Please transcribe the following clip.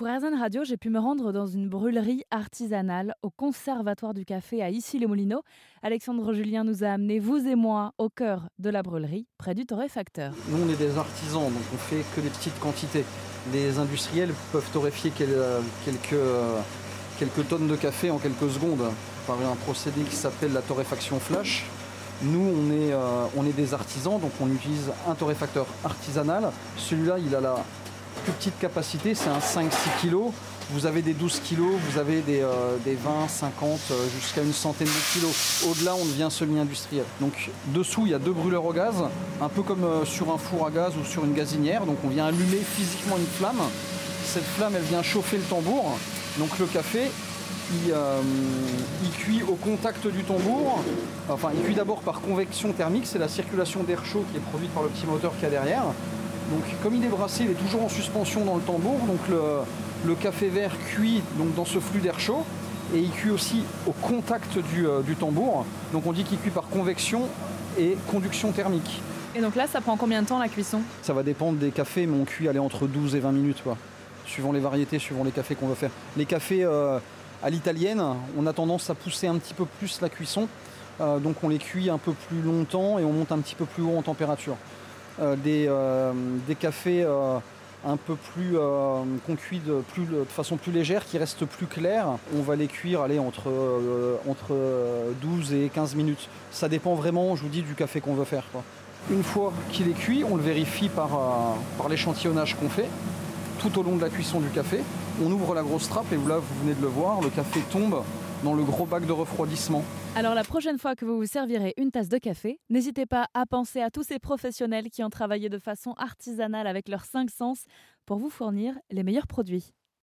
Pour RZN Radio, j'ai pu me rendre dans une brûlerie artisanale au Conservatoire du Café à Issy-les-Moulineaux. Alexandre Julien nous a amené, vous et moi, au cœur de la brûlerie, près du torréfacteur. Nous, on est des artisans, donc on fait que des petites quantités. Les industriels peuvent torréfier quelques, quelques tonnes de café en quelques secondes par un procédé qui s'appelle la torréfaction flash. Nous, on euh, on est des artisans, donc on utilise un torréfacteur artisanal. Celui-là, il a la plus petite capacité, c'est un 5-6 kg. Vous avez des 12 kg, vous avez des, 20, 50, euh, jusqu'à une centaine de kilos. Au-delà, on devient semi-industriel. Donc dessous, il y a deux brûleurs au gaz, un peu comme euh, sur un four à gaz ou sur une gazinière. Donc on vient allumer physiquement une flamme. Cette flamme, elle vient chauffer le tambour. Donc le café, il, euh, il, cuit au contact du tambour. Enfin, il cuit d'abord par convection thermique, c'est la circulation d'air chaud qui est produite par le petit moteur qu'il y a derrière. Donc comme il est brassé, il est toujours en suspension dans le tambour. Donc le, café vert cuit donc, dans ce flux d'air chaud et il cuit aussi au contact euh, du, tambour. Donc on dit qu'il cuit par convection et conduction thermique. Et donc là, ça prend combien de temps la cuisson? Ça va dépendre des cafés, mais on cuit aller entre 12 et 20 minutes, quoi. suivant les variétés, suivant les cafés qu'on veut faire. Les cafés euh, à l'italienne, on a tendance à pousser un petit peu plus la cuisson, euh, donc on les cuit un peu plus longtemps et on monte un petit peu plus haut en température. Euh, euh, des, cafés euh, un peu plus qu'on cuit de, façon plus légère, qui restent plus clairs. On va les cuire entre 12 et 15 minutes. Ça dépend vraiment, je vous dis, du café qu'on veut faire. Une fois qu'il est cuit, on le vérifie par, par l'échantillonnage qu'on fait tout au long de la cuisson du café. On ouvre la grosse trappe et là, vous venez de le voir, le café tombe dans le gros bac de refroidissement. Alors la prochaine fois que vous vous servirez une tasse de café, n'hésitez pas à penser à tous ces professionnels qui ont travaillé de façon artisanale avec leurs cinq sens pour vous fournir les meilleurs produits.